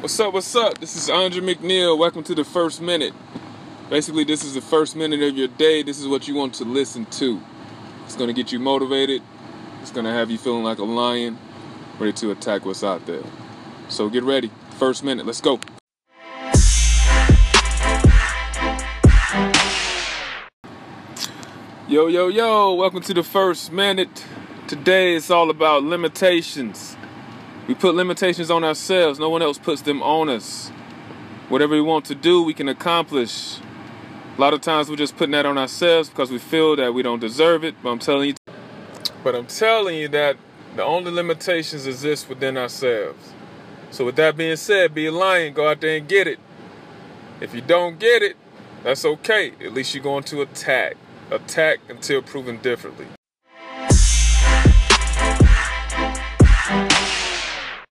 What's up? What's up? This is Andre McNeil. Welcome to the first minute. Basically, this is the first minute of your day. This is what you want to listen to. It's going to get you motivated. It's going to have you feeling like a lion, ready to attack what's out there. So get ready. First minute. Let's go. Yo, yo, yo. Welcome to the first minute. Today it's all about limitations. We put limitations on ourselves, no one else puts them on us. Whatever we want to do, we can accomplish. A lot of times we're just putting that on ourselves because we feel that we don't deserve it. But I'm telling you, but I'm telling you that the only limitations exist within ourselves. So with that being said, be a lion, go out there and get it. If you don't get it, that's okay. At least you're going to attack. Attack until proven differently.